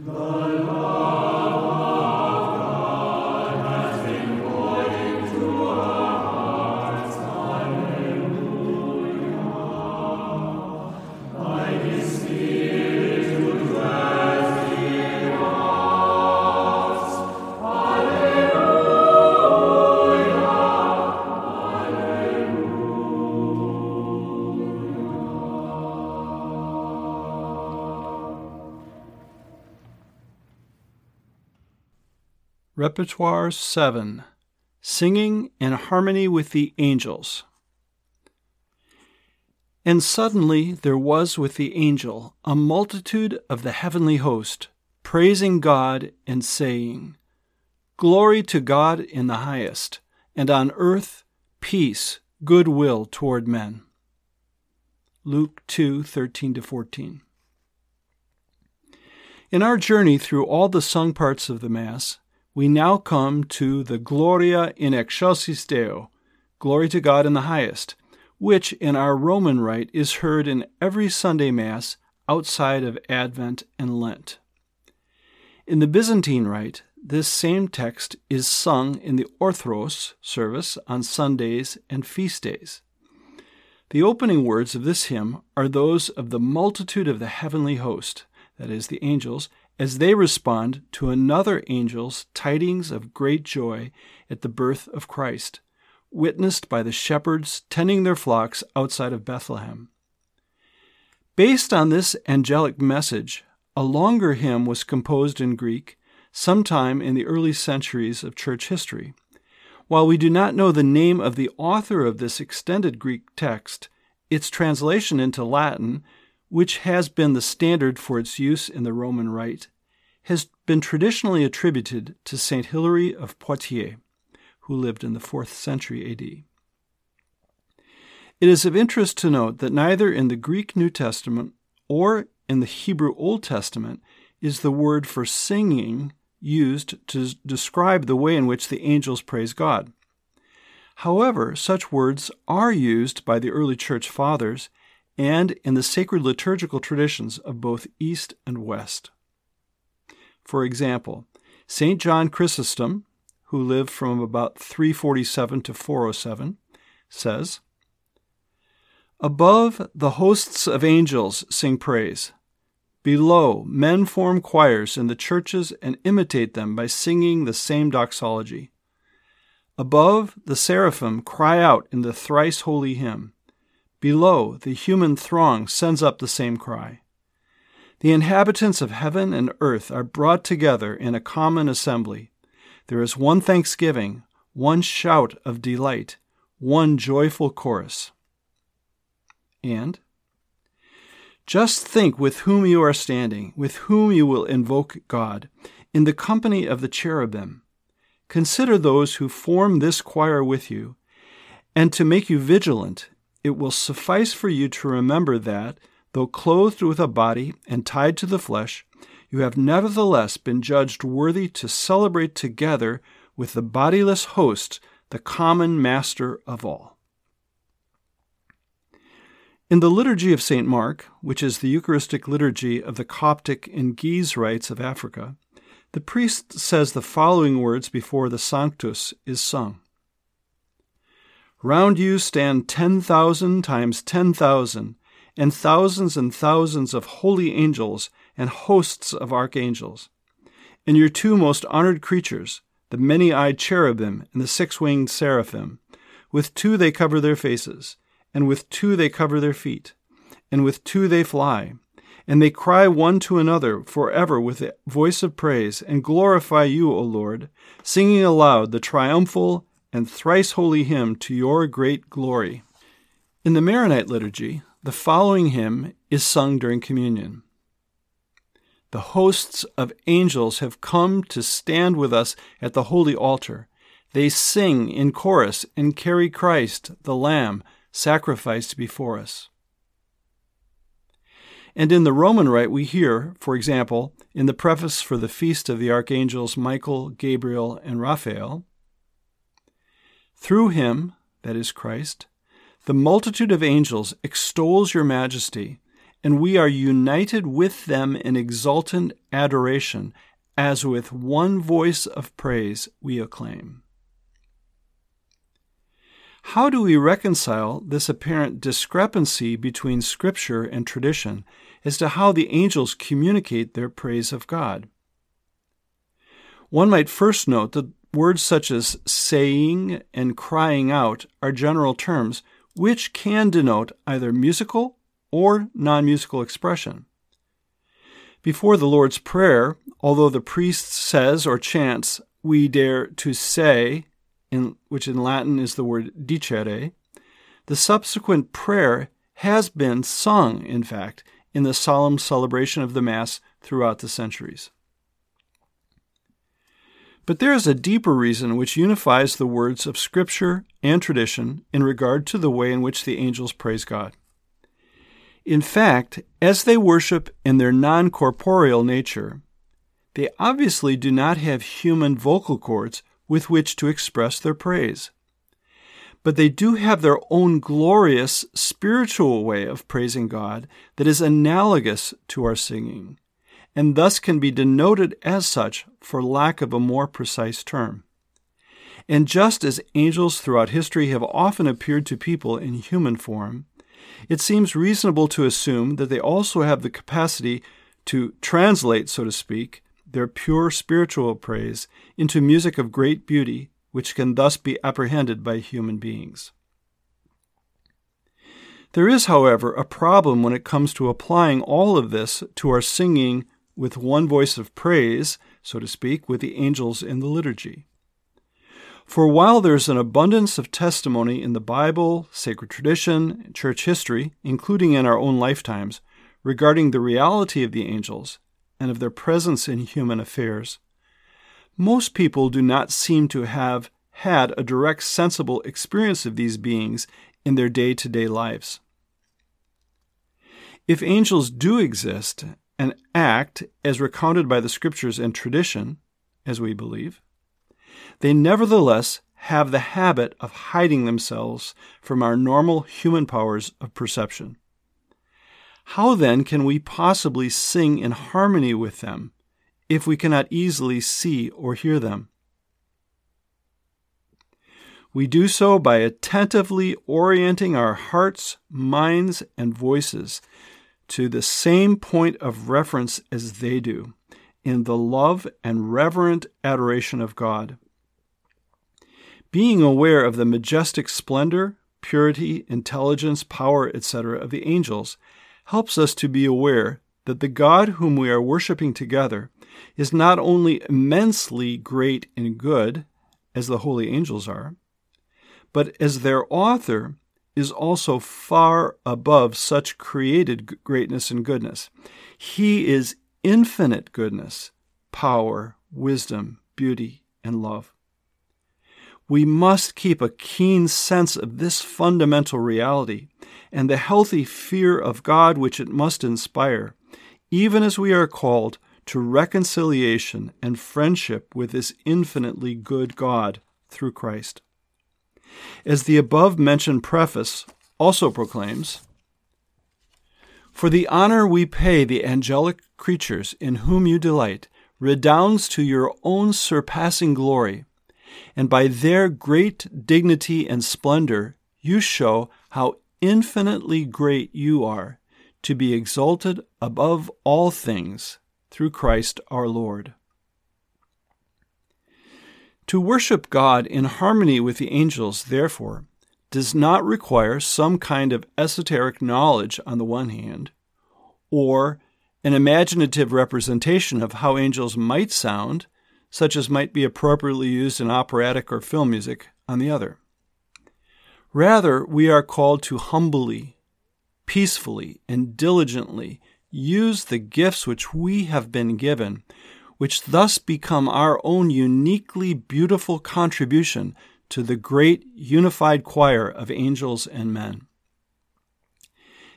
Thy Repertoire 7 Singing in Harmony with the Angels. And suddenly there was with the angel a multitude of the heavenly host, praising God and saying, Glory to God in the highest, and on earth peace, goodwill toward men. Luke 2 13 14. In our journey through all the sung parts of the Mass, we now come to the Gloria in excelsis Deo, glory to God in the highest, which in our Roman rite is heard in every Sunday Mass outside of Advent and Lent. In the Byzantine rite, this same text is sung in the Orthros service on Sundays and feast days. The opening words of this hymn are those of the multitude of the heavenly host, that is, the angels, as they respond to another angel's tidings of great joy at the birth of Christ, witnessed by the shepherds tending their flocks outside of Bethlehem. Based on this angelic message, a longer hymn was composed in Greek sometime in the early centuries of church history. While we do not know the name of the author of this extended Greek text, its translation into Latin which has been the standard for its use in the Roman Rite, has been traditionally attributed to St. Hilary of Poitiers, who lived in the 4th century AD. It is of interest to note that neither in the Greek New Testament or in the Hebrew Old Testament is the word for singing used to describe the way in which the angels praise God. However, such words are used by the early church fathers and in the sacred liturgical traditions of both East and West. For example, St. John Chrysostom, who lived from about 347 to 407, says, Above, the hosts of angels sing praise. Below, men form choirs in the churches and imitate them by singing the same doxology. Above, the seraphim cry out in the thrice holy hymn. Below, the human throng sends up the same cry. The inhabitants of heaven and earth are brought together in a common assembly. There is one thanksgiving, one shout of delight, one joyful chorus. And just think with whom you are standing, with whom you will invoke God, in the company of the cherubim. Consider those who form this choir with you, and to make you vigilant it will suffice for you to remember that, though clothed with a body and tied to the flesh, you have nevertheless been judged worthy to celebrate together with the bodiless host the common master of all. In the Liturgy of St. Mark, which is the Eucharistic liturgy of the Coptic and Ge'ez rites of Africa, the priest says the following words before the Sanctus is sung Round you stand 10,000 times ten thousand, and thousands and thousands and thousands of holy angels and hosts of archangels. And your two most honored creatures, the many eyed cherubim and the six winged seraphim, with two they cover their faces, and with two they cover their feet, and with two they fly. And they cry one to another forever with a voice of praise, and glorify you, O Lord, singing aloud the triumphal and thrice holy hymn to your great glory. In the Maronite liturgy, the following hymn is sung during communion. The hosts of angels have come to stand with us at the holy altar. They sing in chorus and carry Christ, the Lamb, sacrificed before us. And in the Roman Rite, we hear, for example, in the preface for the feast of the archangels Michael, Gabriel, and Raphael, through him, that is Christ, the multitude of angels extols your majesty, and we are united with them in exultant adoration, as with one voice of praise we acclaim. How do we reconcile this apparent discrepancy between Scripture and tradition as to how the angels communicate their praise of God? One might first note that words such as saying and crying out are general terms which can denote either musical or non musical expression. Before the Lord's Prayer, although the priest says or chants, we dare to say, in, which in Latin is the word dicere, the subsequent prayer has been sung, in fact, in the solemn celebration of the Mass throughout the centuries. But there is a deeper reason which unifies the words of Scripture and tradition in regard to the way in which the angels praise God. In fact, as they worship in their non corporeal nature, they obviously do not have human vocal cords with which to express their praise. But they do have their own glorious spiritual way of praising God that is analogous to our singing, and thus can be denoted as such for lack of a more precise term. And just as angels throughout history have often appeared to people in human form, it seems reasonable to assume that they also have the capacity to translate, so to speak, their pure spiritual praise into music of great beauty, which can thus be apprehended by human beings. There is, however, a problem when it comes to applying all of this to our singing with one voice of praise, so to speak, with the angels in the liturgy. For while there's an abundance of testimony in the Bible, sacred tradition, church history, including in our own lifetimes, regarding the reality of the angels and of their presence in human affairs, most people do not seem to have had a direct sensible experience of these beings in their day to day lives. If angels do exist and act as recounted by the scriptures and tradition, as we believe, they nevertheless have the habit of hiding themselves from our normal human powers of perception. How then can we possibly sing in harmony with them if we cannot easily see or hear them? We do so by attentively orienting our hearts, minds, and voices to the same point of reference as they do in the love and reverent adoration of God. Being aware of the majestic splendor, purity, intelligence, power, etc., of the angels helps us to be aware that the God whom we are worshiping together is not only immensely great and good, as the holy angels are, but as their author is also far above such created greatness and goodness. He is infinite goodness, power, wisdom, beauty, and love. We must keep a keen sense of this fundamental reality and the healthy fear of God which it must inspire, even as we are called to reconciliation and friendship with this infinitely good God through Christ. As the above mentioned preface also proclaims, For the honor we pay the angelic creatures in whom you delight redounds to your own surpassing glory and by their great dignity and splendor, you show how infinitely great you are, to be exalted above all things through Christ our Lord. To worship God in harmony with the angels, therefore, does not require some kind of esoteric knowledge on the one hand, or an imaginative representation of how angels might sound such as might be appropriately used in operatic or film music, on the other. Rather, we are called to humbly, peacefully, and diligently use the gifts which we have been given, which thus become our own uniquely beautiful contribution to the great unified choir of angels and men.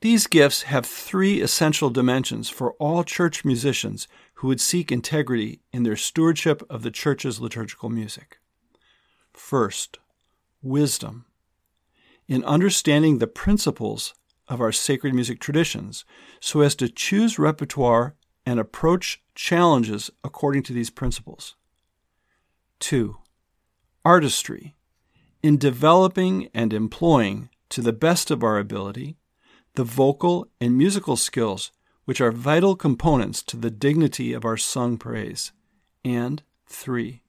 These gifts have three essential dimensions for all church musicians who would seek integrity in their stewardship of the church's liturgical music. First, wisdom. In understanding the principles of our sacred music traditions so as to choose repertoire and approach challenges according to these principles. 2. Artistry. In developing and employing, to the best of our ability, the vocal and musical skills which are vital components to the dignity of our sung praise. And 3.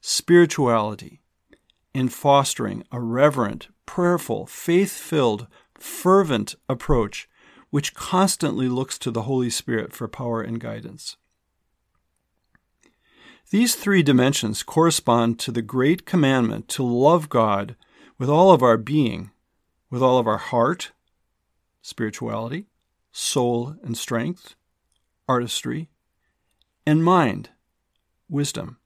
Spirituality. In fostering a reverent, prayerful, faith filled, fervent approach which constantly looks to the Holy Spirit for power and guidance. These three dimensions correspond to the great commandment to love God with all of our being, with all of our heart, spirituality, soul and strength, artistry, and mind, wisdom.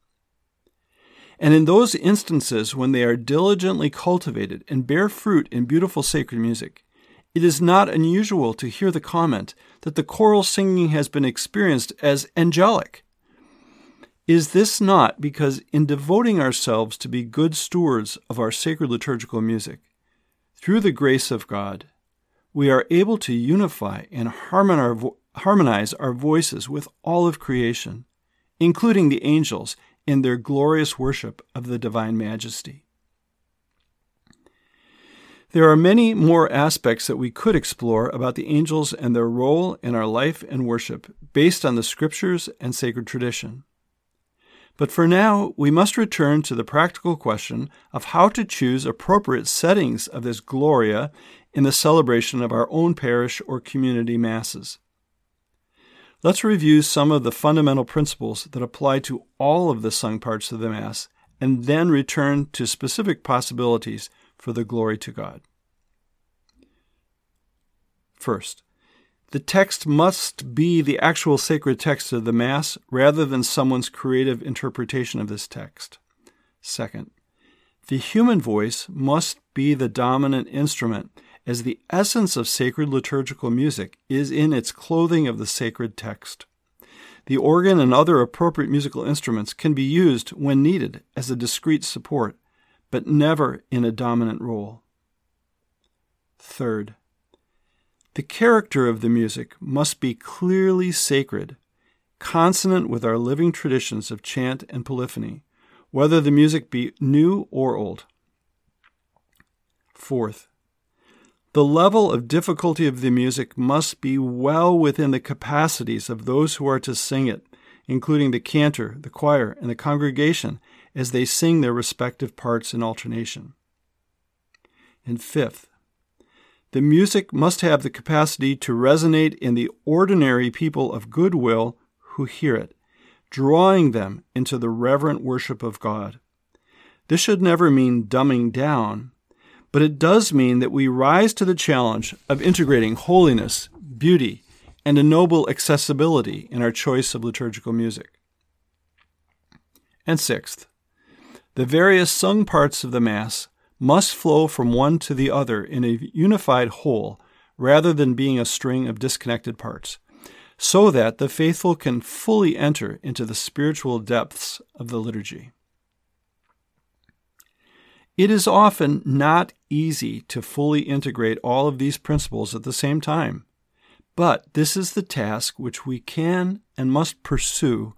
And in those instances when they are diligently cultivated and bear fruit in beautiful sacred music, it is not unusual to hear the comment that the choral singing has been experienced as angelic. Is this not because, in devoting ourselves to be good stewards of our sacred liturgical music, through the grace of God, we are able to unify and harmonize our voices with all of creation, including the angels in their glorious worship of the divine majesty. There are many more aspects that we could explore about the angels and their role in our life and worship based on the scriptures and sacred tradition. But for now, we must return to the practical question of how to choose appropriate settings of this Gloria in the celebration of our own parish or community masses. Let's review some of the fundamental principles that apply to all of the sung parts of the Mass, and then return to specific possibilities for the glory to God. First, the text must be the actual sacred text of the Mass rather than someone's creative interpretation of this text. Second, the human voice must be the dominant instrument as the essence of sacred liturgical music is in its clothing of the sacred text. The organ and other appropriate musical instruments can be used when needed as a discreet support, but never in a dominant role. Third, the character of the music must be clearly sacred, consonant with our living traditions of chant and polyphony, whether the music be new or old. Fourth, the level of difficulty of the music must be well within the capacities of those who are to sing it, including the cantor, the choir, and the congregation as they sing their respective parts in alternation. And fifth, the music must have the capacity to resonate in the ordinary people of goodwill who hear it, drawing them into the reverent worship of God. This should never mean dumbing down, but it does mean that we rise to the challenge of integrating holiness, beauty, and a noble accessibility in our choice of liturgical music. And sixth, the various sung parts of the Mass must flow from one to the other in a unified whole rather than being a string of disconnected parts, so that the faithful can fully enter into the spiritual depths of the liturgy. It is often not easy to fully integrate all of these principles at the same time, but this is the task which we can and must pursue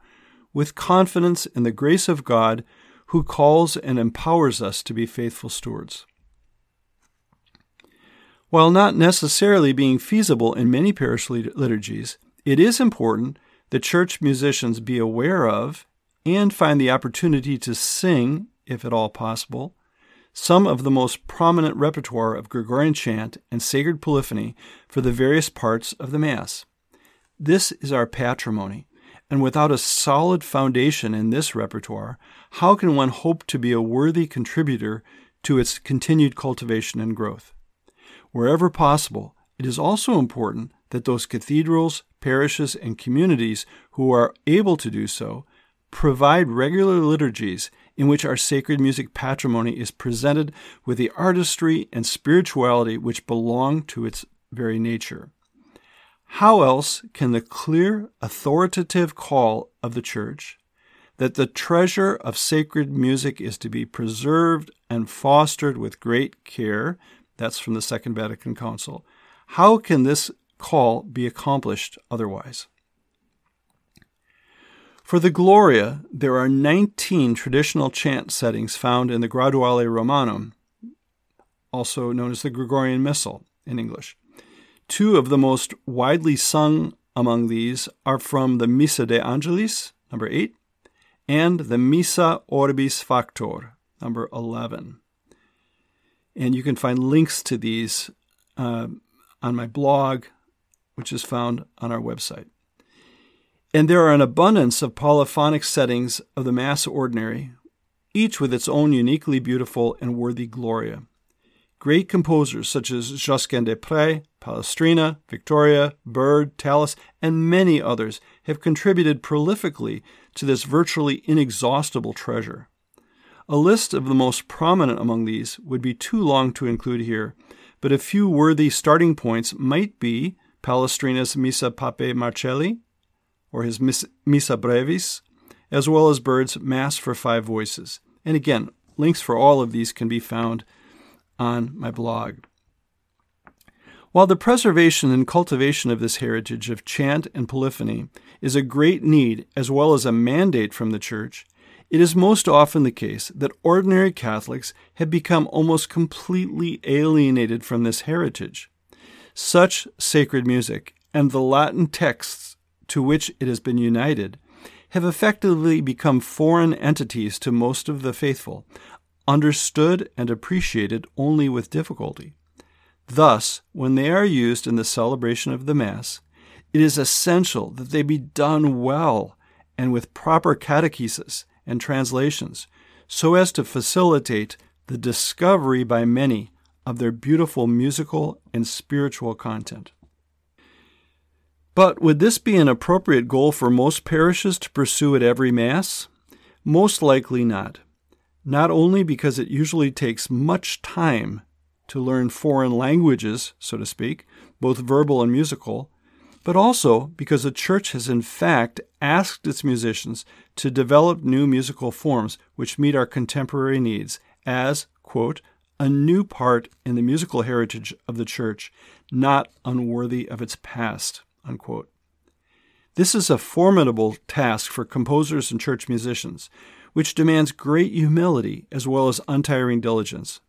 with confidence in the grace of God who calls and empowers us to be faithful stewards. While not necessarily being feasible in many parish liturgies, it is important that church musicians be aware of and find the opportunity to sing, if at all possible, some of the most prominent repertoire of Gregorian chant and sacred polyphony for the various parts of the Mass. This is our patrimony, and without a solid foundation in this repertoire, how can one hope to be a worthy contributor to its continued cultivation and growth? Wherever possible, it is also important that those cathedrals, parishes, and communities who are able to do so provide regular liturgies in which our sacred music patrimony is presented with the artistry and spirituality which belong to its very nature. How else can the clear, authoritative call of the Church that the treasure of sacred music is to be preserved and fostered with great care, that's from the Second Vatican Council, How can this call be accomplished otherwise? For the Gloria, there are 19 traditional chant settings found in the Graduale Romanum, also known as the Gregorian Missal in English. Two of the most widely sung among these are from the Missa de Angelis, number 8, and the Missa Orbis Factor, number 11. And you can find links to these uh, on my blog, which is found on our website. And there are an abundance of polyphonic settings of the Mass Ordinary, each with its own uniquely beautiful and worthy Gloria. Great composers such as Josquin des Prez, Palestrina, Victoria, Byrd, Tallis, and many others have contributed prolifically to this virtually inexhaustible treasure. A list of the most prominent among these would be too long to include here, but a few worthy starting points might be Palestrina's Missa Papae Marcelli, or his Missa Brevis, as well as Byrd's Mass for Five Voices. And again, links for all of these can be found on my blog. While the preservation and cultivation of this heritage of chant and polyphony is a great need as well as a mandate from the Church, it is most often the case that ordinary Catholics have become almost completely alienated from this heritage. Such sacred music and the Latin texts to which it has been united have effectively become foreign entities to most of the faithful, understood and appreciated only with difficulty. Thus, when they are used in the celebration of the Mass, it is essential that they be done well and with proper catechesis and translations, so as to facilitate the discovery by many of their beautiful musical and spiritual content. But would this be an appropriate goal for most parishes to pursue at every Mass? Most likely not. Not only because it usually takes much time to learn foreign languages, so to speak, both verbal and musical, but also because the Church has in fact asked its musicians to develop new musical forms which meet our contemporary needs as, quote, a new part in the musical heritage of the Church, not unworthy of its past. Unquote. This is a formidable task for composers and church musicians, which demands great humility as well as untiring diligence.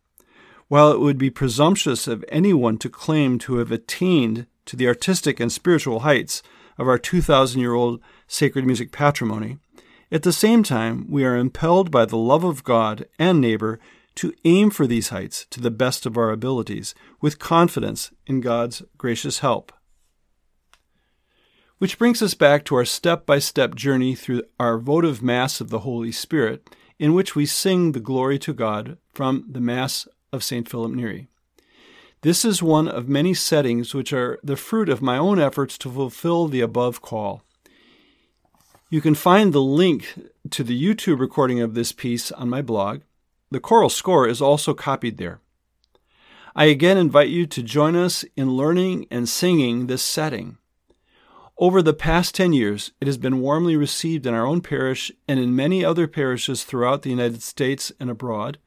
While it would be presumptuous of anyone to claim to have attained to the artistic and spiritual heights of our 2,000 year old sacred music patrimony, at the same time we are impelled by the love of God and neighbor to aim for these heights to the best of our abilities, with confidence in God's gracious help. Which brings us back to our step by step journey through our votive Mass of the Holy Spirit, in which we sing the glory to God from the Mass of St. Philip Neri. This is one of many settings which are the fruit of my own efforts to fulfill the above call. You can find the link to the YouTube recording of this piece on my blog. The choral score is also copied there. I again invite you to join us in learning and singing this setting. Over the past 10 years, it has been warmly received in our own parish and in many other parishes throughout the United States and abroad,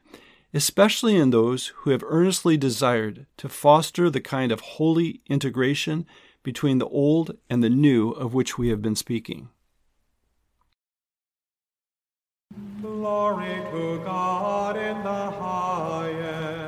especially in those who have earnestly desired to foster the kind of holy integration between the old and the new of which we have been speaking. Glory to God in the highest.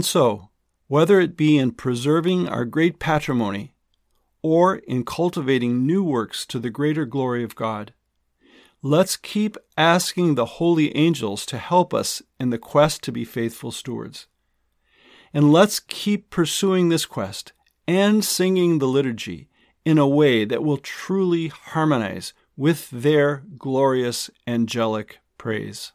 And so, whether it be in preserving our great patrimony or in cultivating new works to the greater glory of God, let's keep asking the holy angels to help us in the quest to be faithful stewards. And let's keep pursuing this quest and singing the liturgy in a way that will truly harmonize with their glorious angelic praise.